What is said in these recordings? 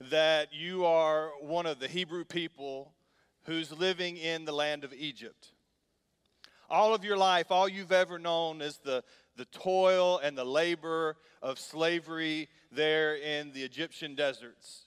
that you are one of the Hebrew people who's living in the land of Egypt. All of your life, all you've ever known is the, the toil and the labor of slavery there in the Egyptian deserts.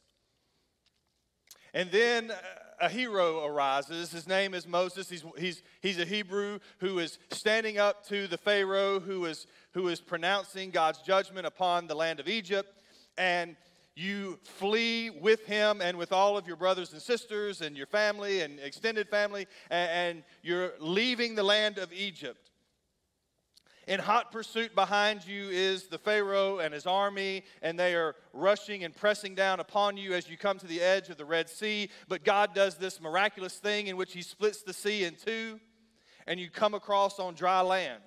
And then uh, a hero arises. His name is Moses. He's, he's, he's a Hebrew who is standing up to the Pharaoh who is, who is pronouncing God's judgment upon the land of Egypt. And you flee with him and with all of your brothers and sisters and your family and extended family, and, you're leaving the land of Egypt. In hot pursuit behind you is the Pharaoh and his army, and they are rushing and pressing down upon you as you come to the edge of the Red Sea. But God does this miraculous thing in which He splits the sea in two, and you come across on dry land.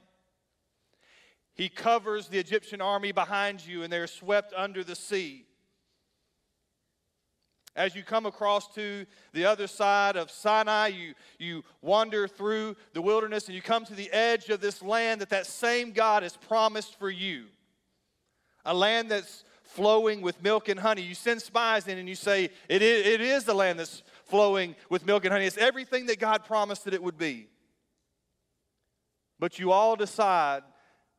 He covers the Egyptian army behind you, and they're swept under the sea. As you come across to the other side of Sinai, you, you wander through the wilderness and you come to the edge of this land that that same God has promised for you. A land that's flowing with milk and honey. You send spies in and you say, it is, it is the land that's flowing with milk and honey. It's everything that God promised that it would be. But you all decide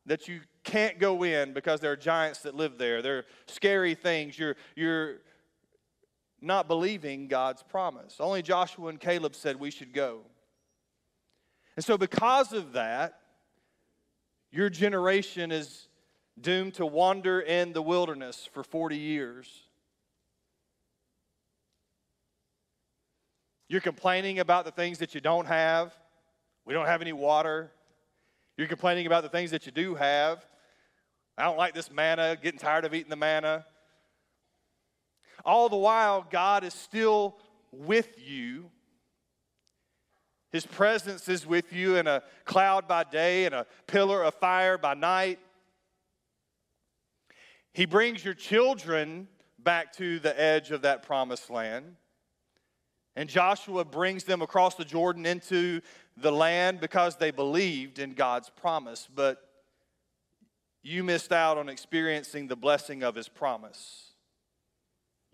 that you can't go in because there are giants that live there. There are scary things. You're, you're not believing God's promise. Only Joshua and Caleb said we should go. And so, because of that, your generation is doomed to wander in the wilderness for 40 years. You're complaining about the things that you don't have. We don't have any water. You're complaining about the things that you do have. I don't like this manna, getting tired of eating the manna. All the while, God is still with you. His presence is with you in a cloud by day and a pillar of fire by night. He brings your children back to the edge of that promised land. And Joshua brings them across the Jordan into the land because they believed in God's promise. But you missed out on experiencing the blessing of his promise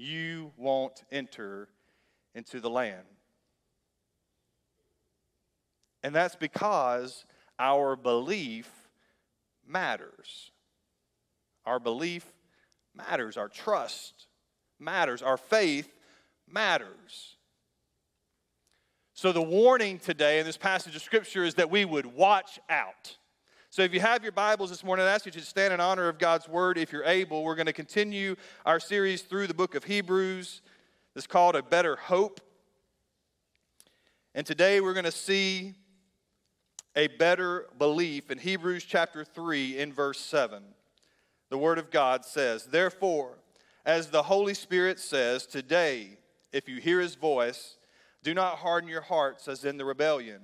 you won't enter into the land. And that's because our belief matters. Our belief matters. Our trust matters. Our faith matters. So, the warning today in this passage of Scripture is that we would watch out. So if you have your Bibles this morning, I ask you to stand in honor of God's Word if you're able. We're going to continue our series through the book of Hebrews. It's called A Better Hope. And today we're going to see a better belief in Hebrews chapter 3 in verse 7. The Word of God says, Therefore, as the Holy Spirit says, today, if you hear His voice, do not harden your hearts as in the rebellion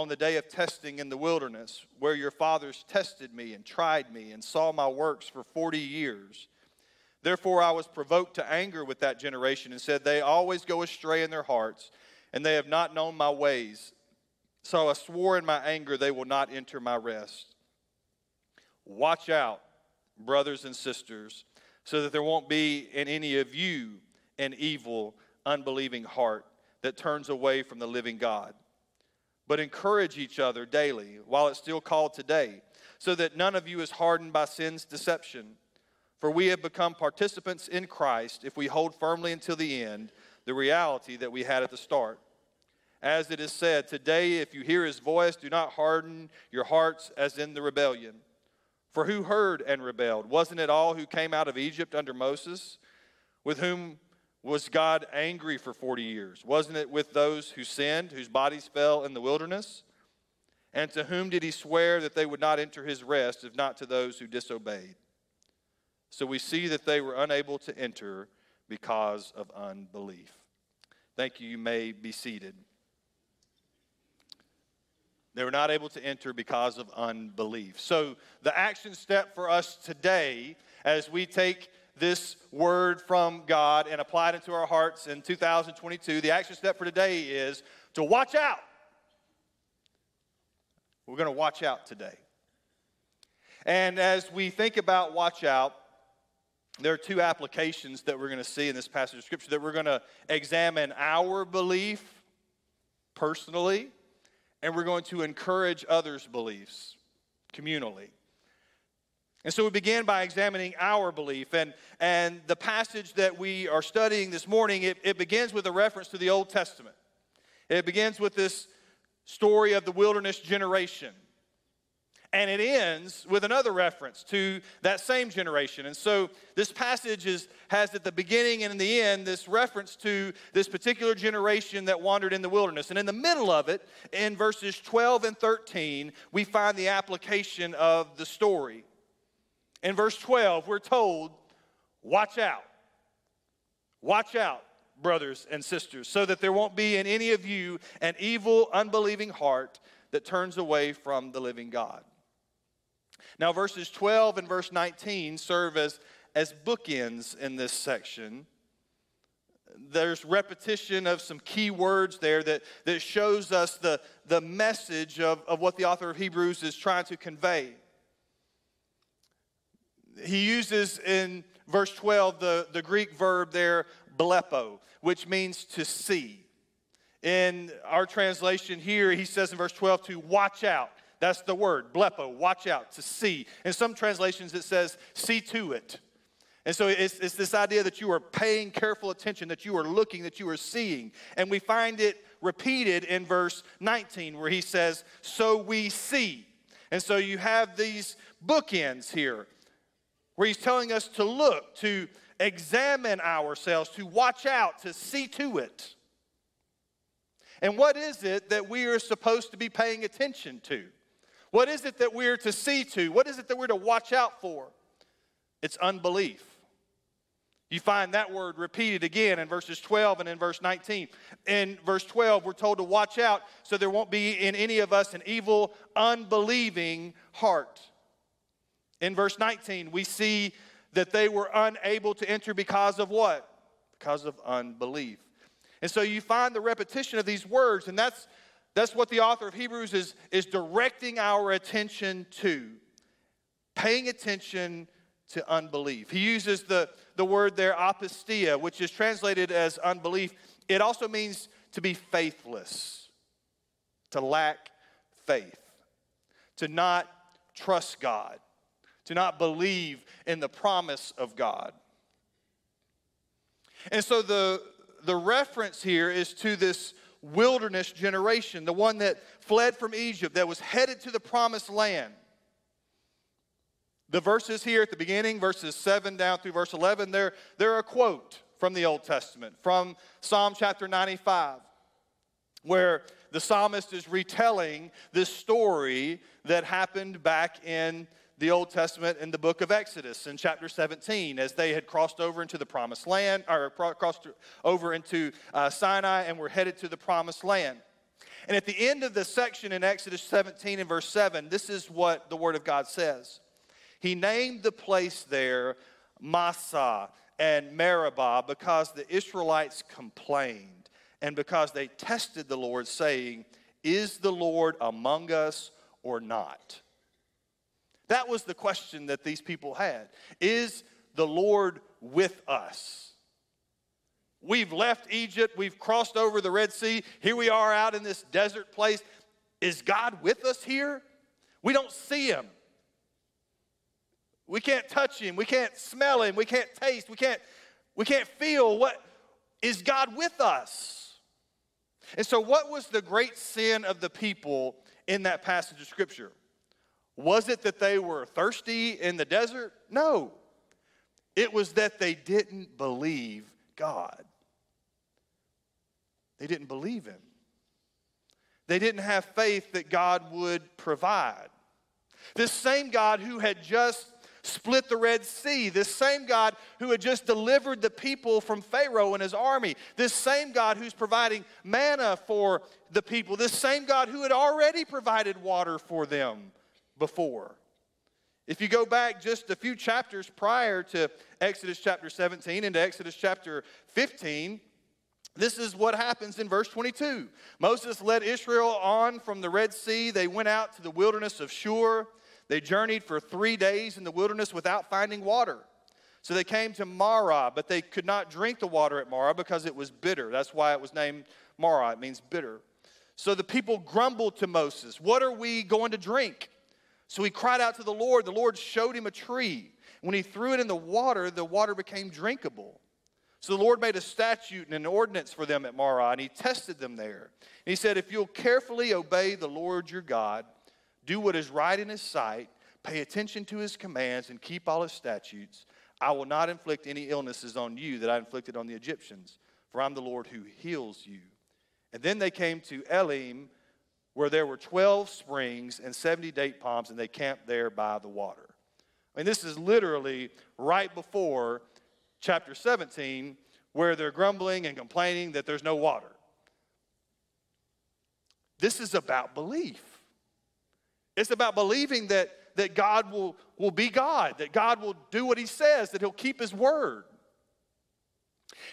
on the day of testing in the wilderness, where your fathers tested me and tried me and saw my works for 40 years. Therefore, I was provoked to anger with that generation and said, They always go astray in their hearts, and they have not known my ways. So I swore in my anger, they will not enter my rest. Watch out, brothers and sisters, so that there won't be in any of you an evil, unbelieving heart that turns away from the living God but encourage each other daily while it's still called today, so that none of you is hardened by sin's deception. For we have become participants in Christ if we hold firmly until the end the reality that we had at the start. As it is said, Today, if you hear his voice, do not harden your hearts as in the rebellion. For who heard and rebelled? Wasn't it all who came out of Egypt under Moses, with whom was God angry for 40 years? Wasn't it with those who sinned, whose bodies fell in the wilderness? And to whom did he swear that they would not enter his rest, if not to those who disobeyed? So we see that they were unable to enter because of unbelief. Thank you. You may be seated. They were not able to enter because of unbelief. So, the action step for us today as we take this word from God and apply it into our hearts in 2022, the action step for today is to watch out. We're going to watch out today. And as we think about watch out, there are two applications that we're going to see in this passage of Scripture that we're going to examine our belief personally, and we're going to encourage others' beliefs communally. And so we begin by examining our belief. And, and the passage that we are studying this morning, it, it begins with a reference to the Old Testament. It begins with this story of the wilderness generation. And it ends with another reference to that same generation. And so this passage is, has at the beginning and in the end this reference to this particular generation that wandered in the wilderness. And in the middle of it, in verses 12 and 13, we find the application of the story. In verse 12, we're told, Watch out. Watch out, brothers and sisters, so that there won't be in any of you an evil, unbelieving heart that turns away from the living God. Now, verses 12 and verse 19 serve as, as bookends in this section. There's repetition of some key words there that, that shows us the, the message of, of what the author of Hebrews is trying to convey. He uses in verse 12 the, the Greek verb there, blepo, which means to see. In our translation here, he says in verse 12 to watch out. That's the word, blepo, watch out, to see. In some translations, it says, see to it. And so it's, it's this idea that you are paying careful attention, that you are looking, that you are seeing. And we find it repeated in verse 19 where he says, So we see. And so you have these bookends here where he's telling us to look, to examine ourselves, to watch out, to see to it. And what is it that we are supposed to be paying attention to? What is it that we're to see to? What is it that we're to watch out for? It's unbelief. You find that word repeated again in verses 12 and in verse 19. In verse 12, we're told to watch out so there won't be in any of us an evil, unbelieving heart. In verse 19, we see that they were unable to enter because of what? Because of unbelief. And so you find the repetition of these words, and that's that's what the author of Hebrews is, is directing our attention to. Paying attention to unbelief. He uses the, the word there, apistia, which is translated as unbelief. It also means to be faithless, to lack faith, to not trust God, to not believe in the promise of God. And so the, the reference here is to this wilderness generation, the one that fled from Egypt, that was headed to the promised land. The verses here at the beginning, verses 7 down through verse 11, they're, they're a quote from the Old Testament, from Psalm chapter 95, where the psalmist is retelling this story that happened back in the Old Testament in the book of Exodus in chapter 17 as they had crossed over into the promised land, or crossed over into uh, Sinai and were headed to the promised land. And at the end of the section in Exodus 17 and verse 7, this is what the Word of God says. He named the place there Massah and Meribah because the Israelites complained and because they tested the Lord, saying, Is the Lord among us or not? That was the question that these people had. Is the Lord with us? We've left Egypt, we've crossed over the Red Sea. Here we are out in this desert place. Is God with us here? We don't see him. We can't touch him, we can't smell him, we can't taste, we can't we can't feel what is God with us? And so what was the great sin of the people in that passage of scripture? Was it that they were thirsty in the desert? No. It was that they didn't believe God. They didn't believe Him. They didn't have faith that God would provide. This same God who had just split the Red Sea, this same God who had just delivered the people from Pharaoh and his army, this same God who's providing manna for the people, this same God who had already provided water for them before. If you go back just a few chapters prior to Exodus chapter 17 into Exodus chapter 15, this is what happens in verse 22. Moses led Israel on from the Red Sea. They went out to the wilderness of Shur. They journeyed for three days in the wilderness without finding water. So they came to Marah, but they could not drink the water at Marah because it was bitter. That's why it was named Marah. It means bitter. So the people grumbled to Moses, What are we going to drink? So he cried out to the Lord. The Lord showed him a tree. When he threw it in the water, the water became drinkable. So the Lord made a statute and an ordinance for them at Marah, and he tested them there. And he said, If you'll carefully obey the Lord your God, do what is right in his sight, pay attention to his commands, and keep all his statutes, I will not inflict any illnesses on you that I inflicted on the Egyptians, for I'm the Lord who heals you. And then they came to Elim, where there were 12 springs and 70 date palms, and they camped there by the water. I mean, this is literally right before chapter 17, where they're grumbling and complaining that there's no water. This is about belief. It's about believing that, that God will, will be God, that God will do what He says, that He'll keep His word.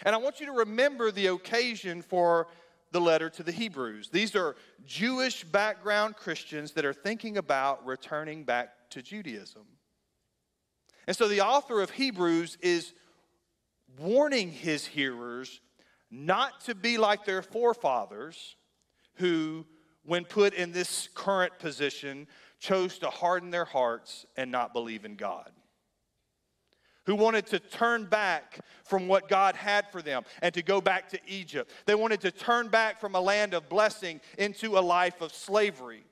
And I want you to remember the occasion for the letter to the Hebrews. These are Jewish background Christians that are thinking about returning back to Judaism. And so the author of Hebrews is warning his hearers not to be like their forefathers who, when put in this current position, chose to harden their hearts and not believe in God. Who wanted to turn back from what God had for them and to go back to Egypt. They wanted to turn back from a land of blessing into a life of slavery.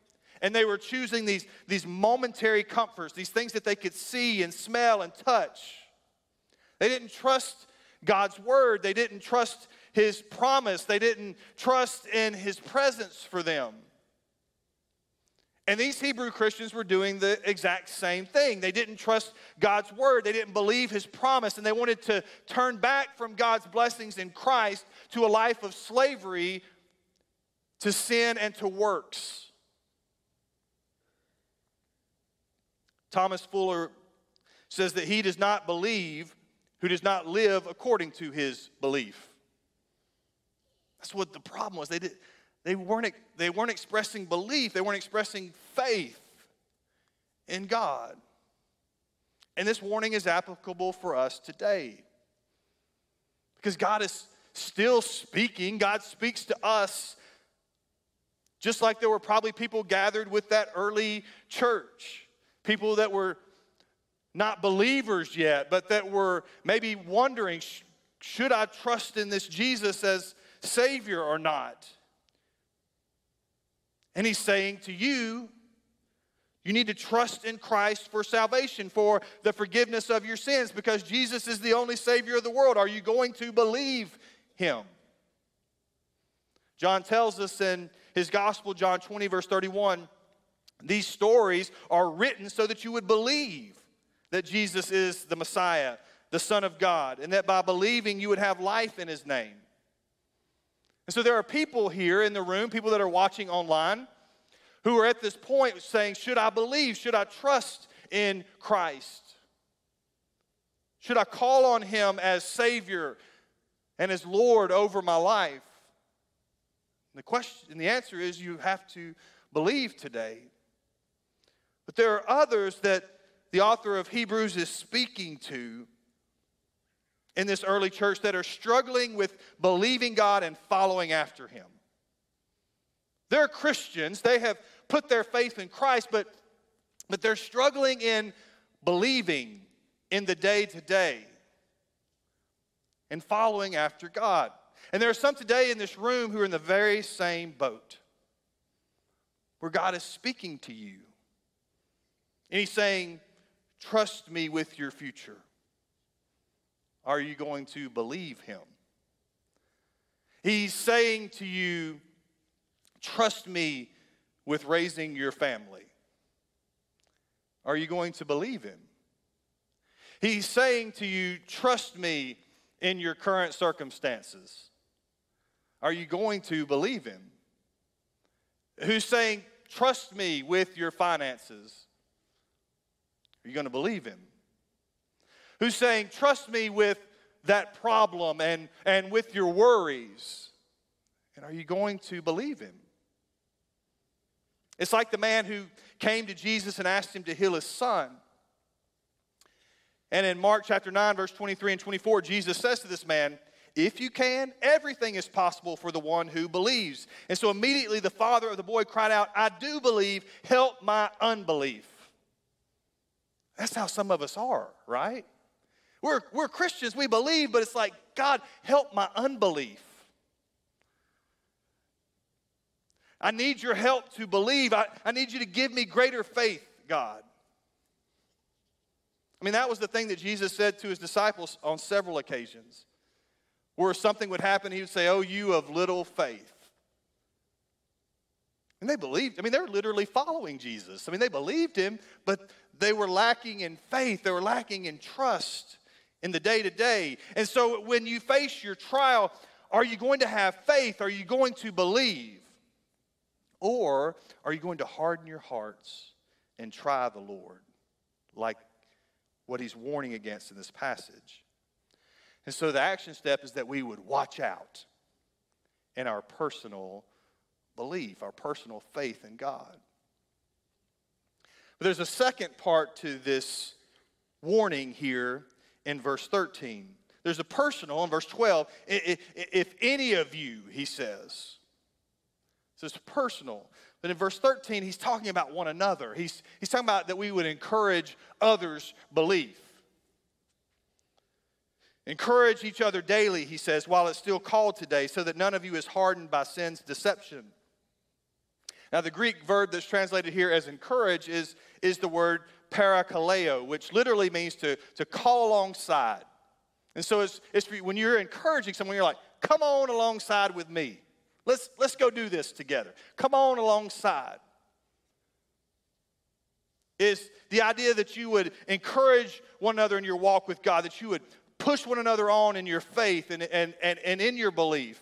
And they were choosing these, these momentary comforts, these things that they could see and smell and touch. They didn't trust God's word. They didn't trust his promise. They didn't trust in his presence for them. And these Hebrew Christians were doing the exact same thing. They didn't trust God's word, they didn't believe his promise, and they wanted to turn back from God's blessings in Christ to a life of slavery to sin and to works. Thomas Fuller says that he does not believe who does not live according to his belief. That's what the problem was. They, did, they, weren't, they weren't expressing belief, they weren't expressing faith in God. And this warning is applicable for us today. Because God is still speaking, God speaks to us just like there were probably people gathered with that early church, people that were not believers yet, but that were maybe wondering should I trust in this Jesus as Savior or not? And he's saying to you, you need to trust in Christ for salvation, for the forgiveness of your sins, because Jesus is the only Savior of the world. Are you going to believe Him? John tells us in his Gospel, John 20, verse 31, these stories are written so that you would believe that Jesus is the Messiah, the Son of God, and that by believing you would have life in His name. And so there are people here in the room, people that are watching online, who are at this point saying, Should I believe? Should I trust in Christ? Should I call on Him as Savior and as Lord over my life? And the question, and the answer is you have to believe today. But there are others that the author of Hebrews is speaking to in this early church that are struggling with believing God and following after Him. They're Christians, they have put their faith in Christ, but, but they're struggling in believing in the day to day and following after God. And there are some today in this room who are in the very same boat where God is speaking to you. And He's saying, Trust me with your future. Are you going to believe him? He's saying to you, Trust me with raising your family. Are you going to believe him? He's saying to you, Trust me in your current circumstances. Are you going to believe him? Who's saying, Trust me with your finances. Are you going to believe him? Who's saying, Trust me with that problem and, and with your worries? And are you going to believe him? It's like the man who came to Jesus and asked him to heal his son. And in Mark chapter 9, verse 23 and 24, Jesus says to this man, If you can, everything is possible for the one who believes. And so immediately the father of the boy cried out, I do believe, help my unbelief. That's how some of us are, right? We're, we're Christians, we believe, but it's like, God, help my unbelief. I need your help to believe. I, I need you to give me greater faith, God. I mean, that was the thing that Jesus said to his disciples on several occasions. Where something would happen, he would say, Oh, you of little faith. And they believed. I mean, they're literally following Jesus. I mean, they believed him, but they were lacking in faith, they were lacking in trust in the day to day. And so when you face your trial, are you going to have faith? Are you going to believe? Or are you going to harden your hearts and try the Lord like what he's warning against in this passage? And so the action step is that we would watch out in our personal belief, our personal faith in God. But there's a second part to this warning here in verse 13. There's a personal in verse 12. If any of you, he says, so it's personal. But in verse 13, he's talking about one another. He's, he's talking about that we would encourage others' belief. Encourage each other daily, he says, while it's still called today, so that none of you is hardened by sin's deception. Now, the Greek verb that's translated here as encourage is, is the word parakaleo, which literally means to, to call alongside. And so it's, it's when you're encouraging someone, you're like, come on alongside with me. Let's, let's go do this together. Come on alongside. Is the idea that you would encourage one another in your walk with God, that you would push one another on in your faith and, and, and, and in your belief.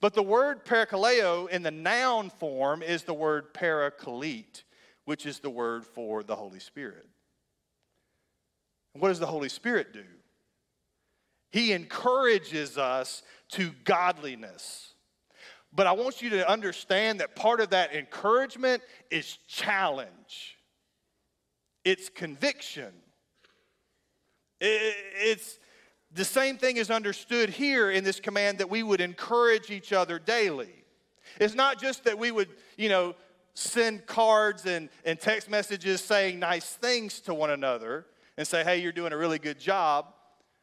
But the word parakaleo in the noun form is the word parakalete, which is the word for the Holy Spirit. what does the Holy Spirit do? He encourages us to godliness. But I want you to understand that part of that encouragement is challenge, it's conviction. It's the same thing is understood here in this command that we would encourage each other daily. It's not just that we would, you know, send cards and, and text messages saying nice things to one another and say, hey, you're doing a really good job.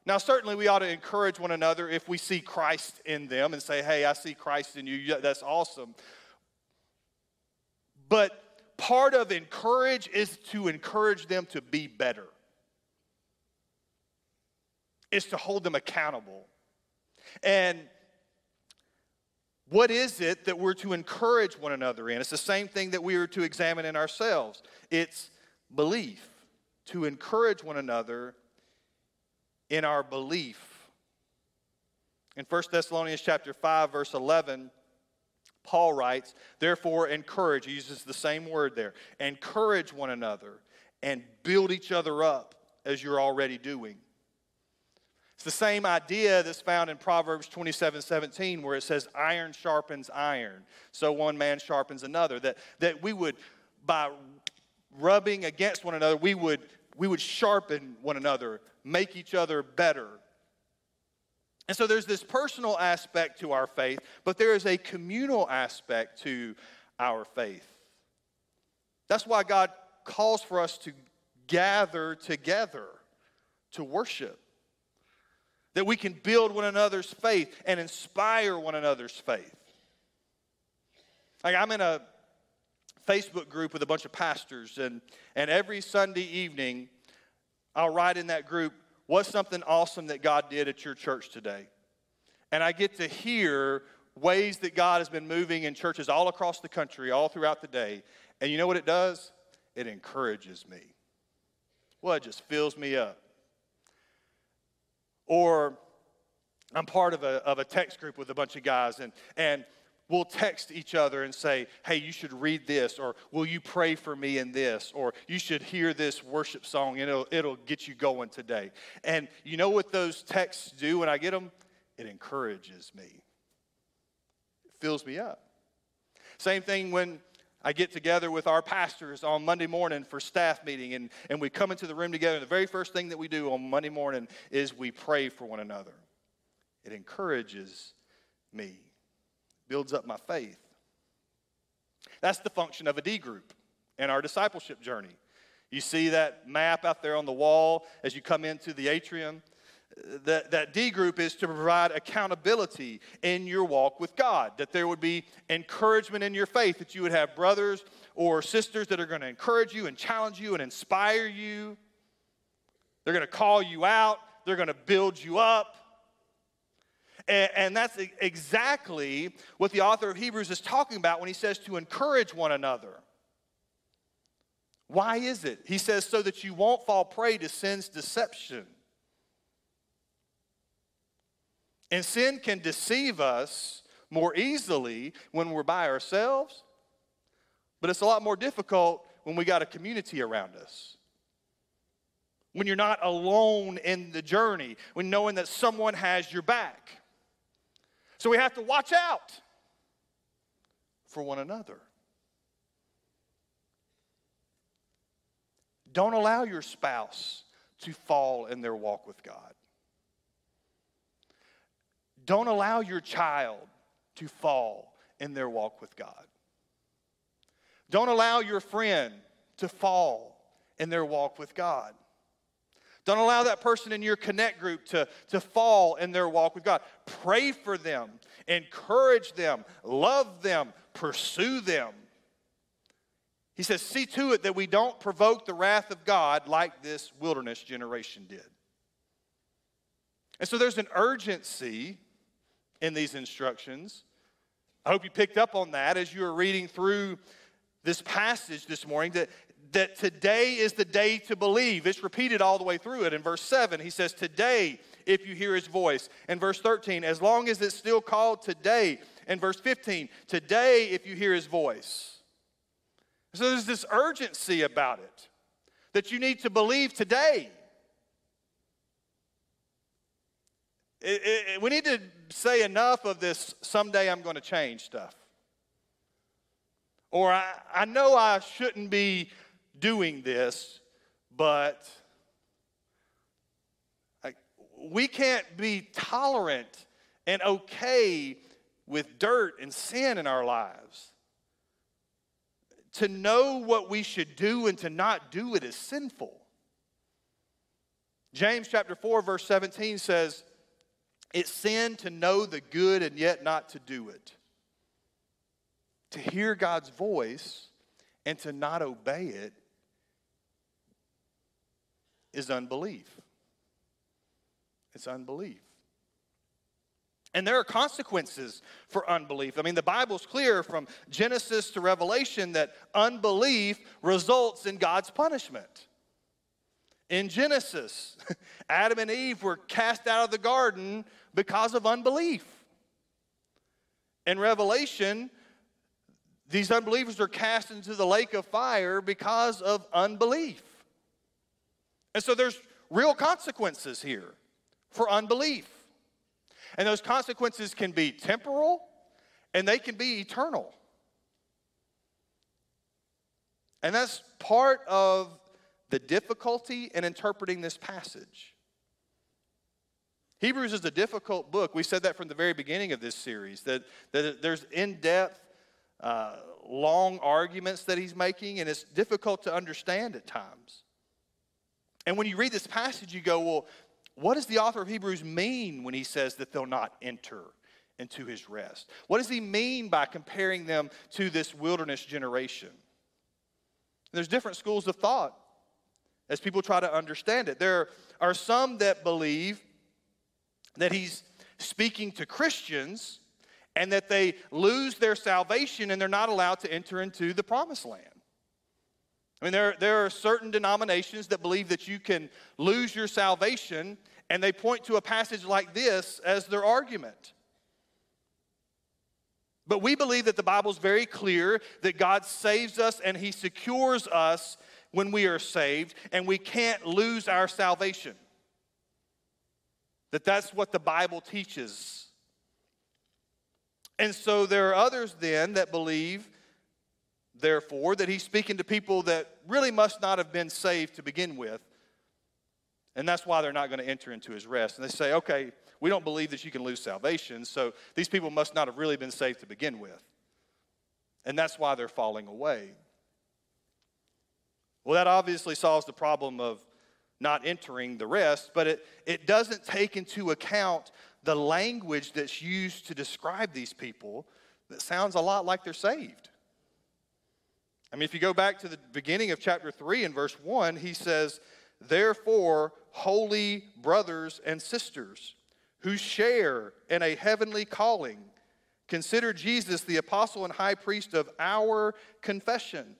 Now, certainly, we ought to encourage one another if we see Christ in them and say, hey, I see Christ in you. That's awesome. But part of encourage is to encourage them to be better, is to hold them accountable. And what is it that we're to encourage one another in? It's the same thing that we are to examine in ourselves. It's belief, to encourage one another in our belief. In 1 Thessalonians chapter 5 verse 11, Paul writes, "Therefore encourage," he uses the same word there. "Encourage one another and build each other up as you're already doing." It's the same idea that's found in Proverbs 27 17, where it says, Iron sharpens iron, so one man sharpens another. That, that we would, by rubbing against one another, we would, we would sharpen one another make each other better. And so there's this personal aspect to our faith, but there is a communal aspect to our faith. That's why God calls for us to gather together to worship. That we can build one another's faith and inspire one another's faith. Like I'm in a Facebook group with a bunch of pastors, and, and every Sunday evening, I'll write in that group, What's something awesome that God did at your church today? And I get to hear ways that God has been moving in churches all across the country, all throughout the day. And you know what it does? It encourages me. Well, it just fills me up. Or I'm part of a, of a text group with a bunch of guys, and, and we'll text each other and say, hey, you should read this, or will you pray for me in this, or you should hear this worship song and it'll, it'll get you going today. And you know what those texts do when I get them? It encourages me, it fills me up. Same thing when I get together with our pastors on Monday morning for staff meeting, and, and we come into the room together. And The very first thing that we do on Monday morning is we pray for one another. It encourages me, builds up my faith. That's the function of a D group in our discipleship journey. You see that map out there on the wall as you come into the atrium that, that D group is to provide accountability in your walk with God, that there would be encouragement in your faith, that you would have brothers or sisters that are going to encourage you and challenge you and inspire you. They're going to call you out, they're going to build you up. And, and that's exactly what the author of Hebrews is talking about when he says to encourage one another. Why is it? He says, so that you won't fall prey to sin's deception. And sin can deceive us more easily when we're by ourselves, but it's a lot more difficult when we got a community around us. When you're not alone in the journey, when knowing that someone has your back. So we have to watch out for one another. Don't allow your spouse to fall in their walk with God. Don't allow your child to fall in their walk with God. Don't allow your friend to fall in their walk with God. Don't allow that person in your connect group to, to fall in their walk with God. Pray for them, encourage them, love them, pursue them. He says, See to it that we don't provoke the wrath of God like this wilderness generation did. And so there's an urgency in these instructions. I hope you picked up on that as you were reading through this passage this morning that, that today is the day to believe. It's repeated all the way through it. In verse 7, he says, Today, if you hear his voice. In verse 13, as long as it's still called today. In verse 15, today, if you hear his voice. So there's this urgency about it that you need to believe today. It, it, we need to say enough of this someday I'm going to change stuff. Or I, I know I shouldn't be doing this, but we can't be tolerant and okay with dirt and sin in our lives. To know what we should do and to not do it is sinful. James chapter 4, verse 17 says, it's sin to know the good and yet not to do it. To hear God's voice and to not obey it is unbelief. It's unbelief. And there are consequences for unbelief. I mean, the Bible's clear from Genesis to Revelation that unbelief results in God's punishment. In Genesis, Adam and Eve were cast out of the garden because of unbelief. In Revelation, these unbelievers are cast into the lake of fire because of unbelief. And so there's real consequences here for unbelief. And those consequences can be temporal and they can be eternal. And that's part of the difficulty in interpreting this passage. Hebrews is a difficult book. We said that from the very beginning of this series, that, that there's in depth, uh, long arguments that he's making, and it's difficult to understand at times. And when you read this passage, you go, well, what does the author of Hebrews mean when he says that they'll not enter into his rest? What does he mean by comparing them to this wilderness generation? There's different schools of thought as people try to understand it. There are some that believe that he's speaking to Christians and that they lose their salvation and they're not allowed to enter into the promised land. I mean, there, there are certain denominations that believe that you can lose your salvation, and they point to a passage like this as their argument. But we believe that the Bible is very clear that God saves us and He secures us when we are saved, and we can't lose our salvation. That that's what the Bible teaches. And so there are others then that believe therefore, that he's speaking to people that really must not have been saved to begin with. And that's why they're not going to enter into his rest. And they say, okay, we don't believe that you can lose salvation, so these people must not have really been saved to begin with. And that's why they're falling away. Well, that obviously solves the problem of not entering the rest, but it, it doesn't take into account the language that's used to describe these people that sounds a lot like they're saved. I mean, if you go back to the beginning of chapter 3 and verse 1, he says, Therefore, holy brothers and sisters who share in a heavenly calling, consider Jesus the apostle and high priest of our confession.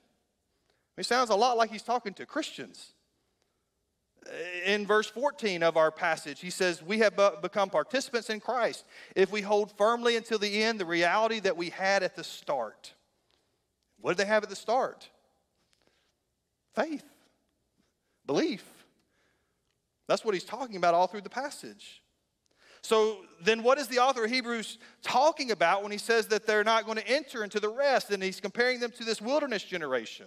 It sounds a lot like he's talking to Christians. In verse 14 of our passage, he says, We have become participants in Christ if we hold firmly until the end the reality that we had at the start. What did they have at the start? Faith, belief. That's what he's talking about all through the passage. So then, what is the author of Hebrews talking about when he says that they're not going to enter into the rest? And he's comparing them to this wilderness generation.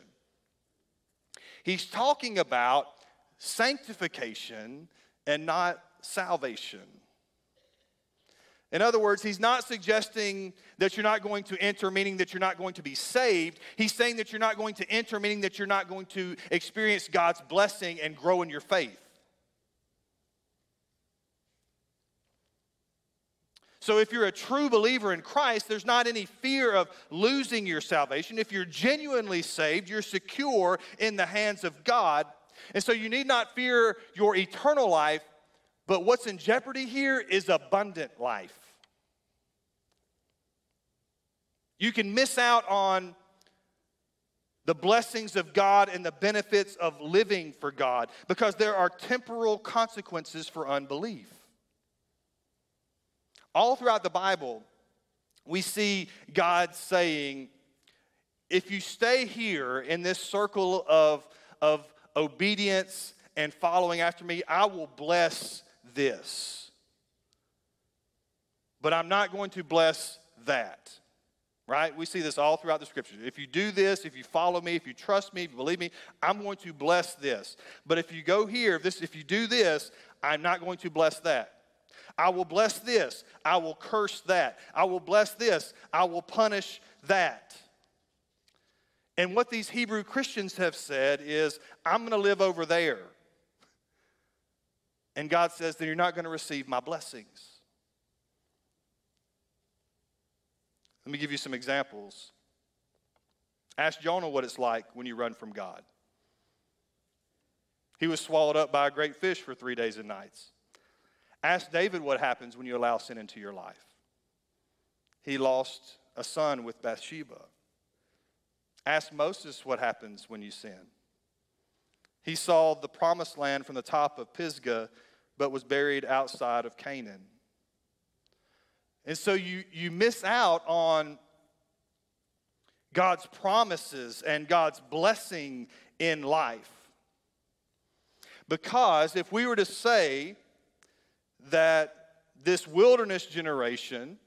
He's talking about sanctification and not salvation. In other words, he's not suggesting that you're not going to enter, meaning that you're not going to be saved. He's saying that you're not going to enter, meaning that you're not going to experience God's blessing and grow in your faith. So, if you're a true believer in Christ, there's not any fear of losing your salvation. If you're genuinely saved, you're secure in the hands of God. And so, you need not fear your eternal life, but what's in jeopardy here is abundant life. You can miss out on the blessings of God and the benefits of living for God because there are temporal consequences for unbelief. All throughout the Bible, we see God saying, if you stay here in this circle of, of obedience and following after me, I will bless this. But I'm not going to bless that. Right? We see this all throughout the scriptures. If you do this, if you follow me, if you trust me, if you believe me, I'm going to bless this. But if you go here, if, this, if you do this, I'm not going to bless that. I will bless this. I will curse that. I will bless this. I will punish that. And what these Hebrew Christians have said is, I'm going to live over there. And God says, then you're not going to receive my blessings. Let me give you some examples. Ask Jonah what it's like when you run from God. He was swallowed up by a great fish for three days and nights. Ask David what happens when you allow sin into your life. He lost a son with Bathsheba. Ask Moses what happens when you sin. He saw the promised land from the top of Pisgah, but was buried outside of Canaan. And so you, you miss out on God's promises and God's blessing in life. Because if we were to say that this wilderness generation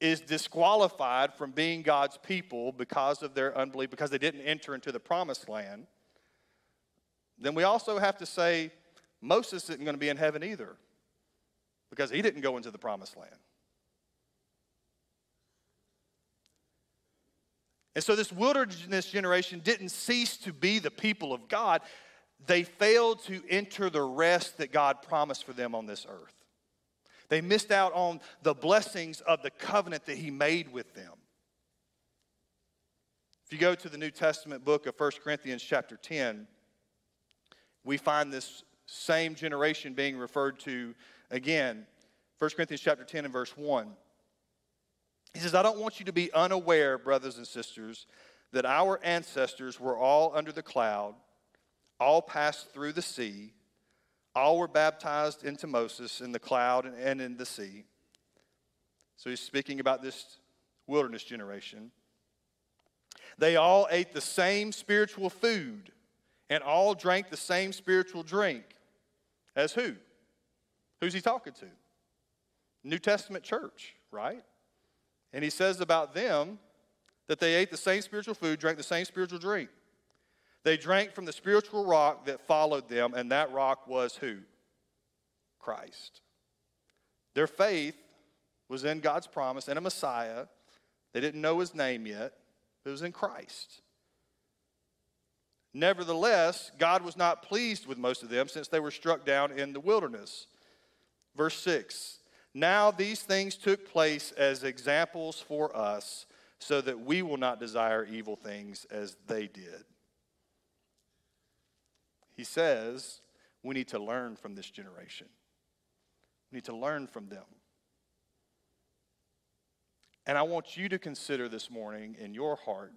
is disqualified from being God's people because of their unbelief, because they didn't enter into the promised land, then we also have to say Moses isn't going to be in heaven either because he didn't go into the promised land. And so this wilderness generation didn't cease to be the people of God. They failed to enter the rest that God promised for them on this earth. They missed out on the blessings of the covenant that He made with them. If you go to the New Testament book of 1 Corinthians, chapter 10, we find this same generation being referred to again. 1 Corinthians chapter 10 and verse 1. He says, I don't want you to be unaware, brothers and sisters, that our ancestors were all under the cloud, all passed through the sea, all were baptized into Moses in the cloud and in the sea. So he's speaking about this wilderness generation. They all ate the same spiritual food and all drank the same spiritual drink. As who? Who's he talking to? New Testament church, right? And he says about them that they ate the same spiritual food, drank the same spiritual drink. They drank from the spiritual rock that followed them, and that rock was who? Christ. Their faith was in God's promise and a Messiah. They didn't know his name yet, it was in Christ. Nevertheless, God was not pleased with most of them since they were struck down in the wilderness. Verse 6 Now these things took place as examples for us, so that we will not desire evil things as they did. He says we need to learn from this generation, we need to learn from them. And I want you to consider this morning in your heart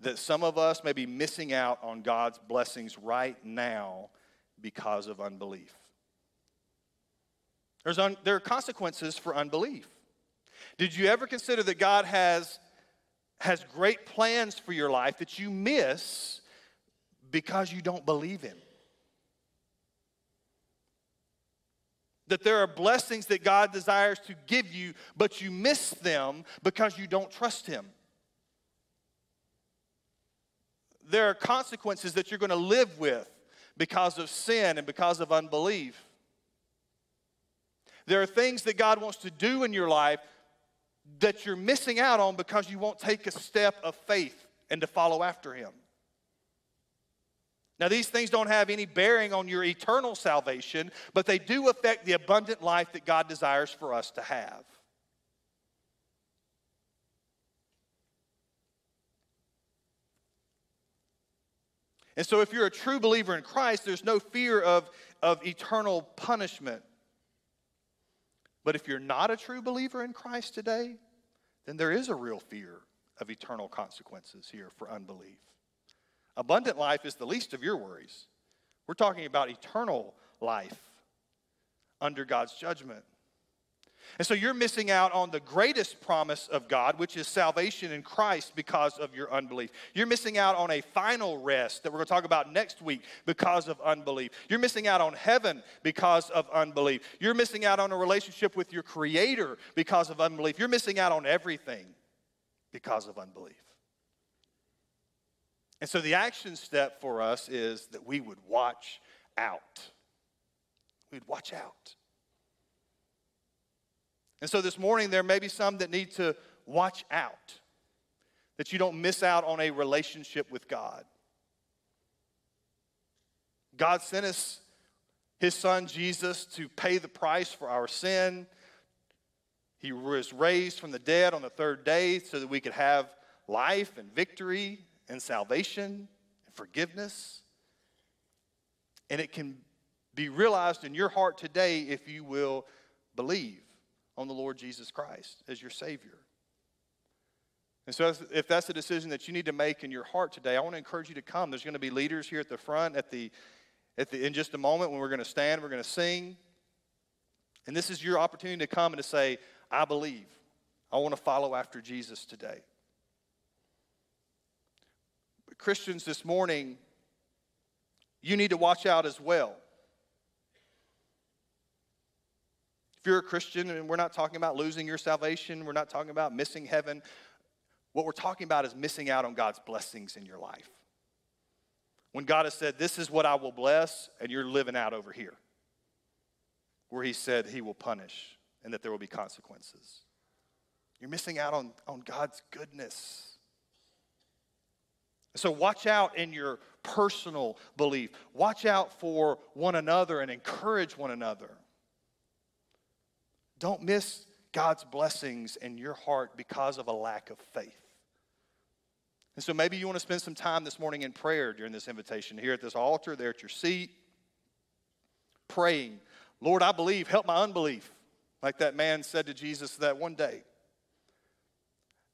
that some of us may be missing out on God's blessings right now because of unbelief. Un, there are consequences for unbelief. Did you ever consider that God has, has great plans for your life that you miss because you don't believe Him? That there are blessings that God desires to give you, but you miss them because you don't trust Him. There are consequences that you're going to live with because of sin and because of unbelief. There are things that God wants to do in your life that you're missing out on because you won't take a step of faith and to follow after Him. Now, these things don't have any bearing on your eternal salvation, but they do affect the abundant life that God desires for us to have. And so, if you're a true believer in Christ, there's no fear of, of eternal punishment. But if you're not a true believer in Christ today, then there is a real fear of eternal consequences here for unbelief. Abundant life is the least of your worries. We're talking about eternal life under God's judgment. And so you're missing out on the greatest promise of God, which is salvation in Christ because of your unbelief. You're missing out on a final rest that we're going to talk about next week because of unbelief. You're missing out on heaven because of unbelief. You're missing out on a relationship with your Creator because of unbelief. You're missing out on everything because of unbelief. And so the action step for us is that we would watch out. We'd watch out. And so this morning, there may be some that need to watch out, that you don't miss out on a relationship with God. God sent us his son Jesus to pay the price for our sin. He was raised from the dead on the third day so that we could have life and victory and salvation and forgiveness. And it can be realized in your heart today if you will believe on the Lord Jesus Christ as your Savior. And so, if that's a decision that you need to make in your heart today, I want to encourage you to come. There's going to be leaders here at the front at the, at the, in just a moment when we're going to stand, we're going to sing. And this is your opportunity to come and to say, I believe. I want to follow after Jesus today. Christians, this morning, you need to watch out as well. If you're a Christian, and we're not talking about losing your salvation, we're not talking about missing heaven. What we're talking about is missing out on God's blessings in your life. When God has said, This is what I will bless, and you're living out over here, where He said He will punish and that there will be consequences. You're missing out on, on God's goodness. So, watch out in your personal belief. Watch out for one another and encourage one another. Don't miss God's blessings in your heart because of a lack of faith. And so maybe you want to spend some time this morning in prayer during this invitation here at this altar, there at your seat, praying, Lord, I believe, help my unbelief, like that man said to Jesus that one day.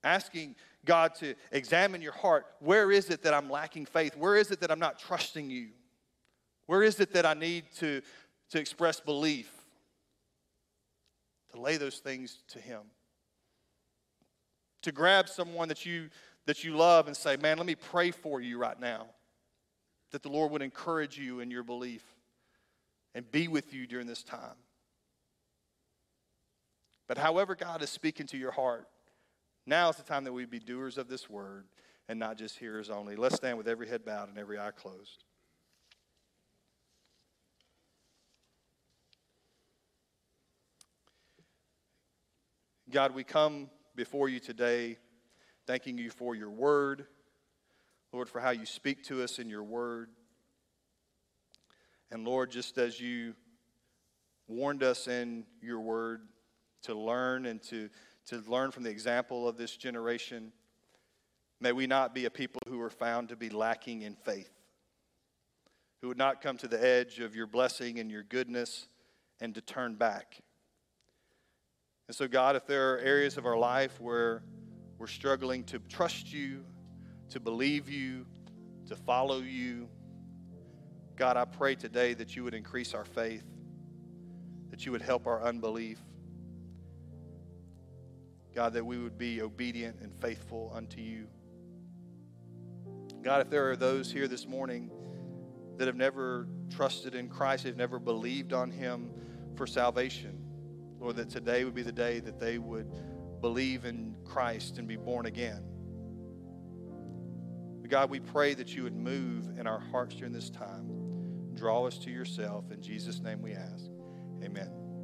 Asking God to examine your heart. Where is it that I'm lacking faith? Where is it that I'm not trusting you? Where is it that I need to, to express belief? to lay those things to him to grab someone that you that you love and say man let me pray for you right now that the lord would encourage you in your belief and be with you during this time but however god is speaking to your heart Now is the time that we be doers of this word and not just hearers only. Let's stand with every head bowed and every eye closed. God, we come before you today thanking you for your word, Lord, for how you speak to us in your word. And Lord, just as you warned us in your word to learn and to, to learn from the example of this generation, may we not be a people who are found to be lacking in faith, who would not come to the edge of your blessing and your goodness and to turn back. And so, God, if there are areas of our life where we're struggling to trust you, to believe you, to follow you, God, I pray today that you would increase our faith, that you would help our unbelief. God, that we would be obedient and faithful unto you. God, if there are those here this morning that have never trusted in Christ, have never believed on him for salvation, Lord, that today would be the day that they would believe in Christ and be born again. God, we pray that you would move in our hearts during this time. Draw us to yourself. In Jesus' name we ask. Amen.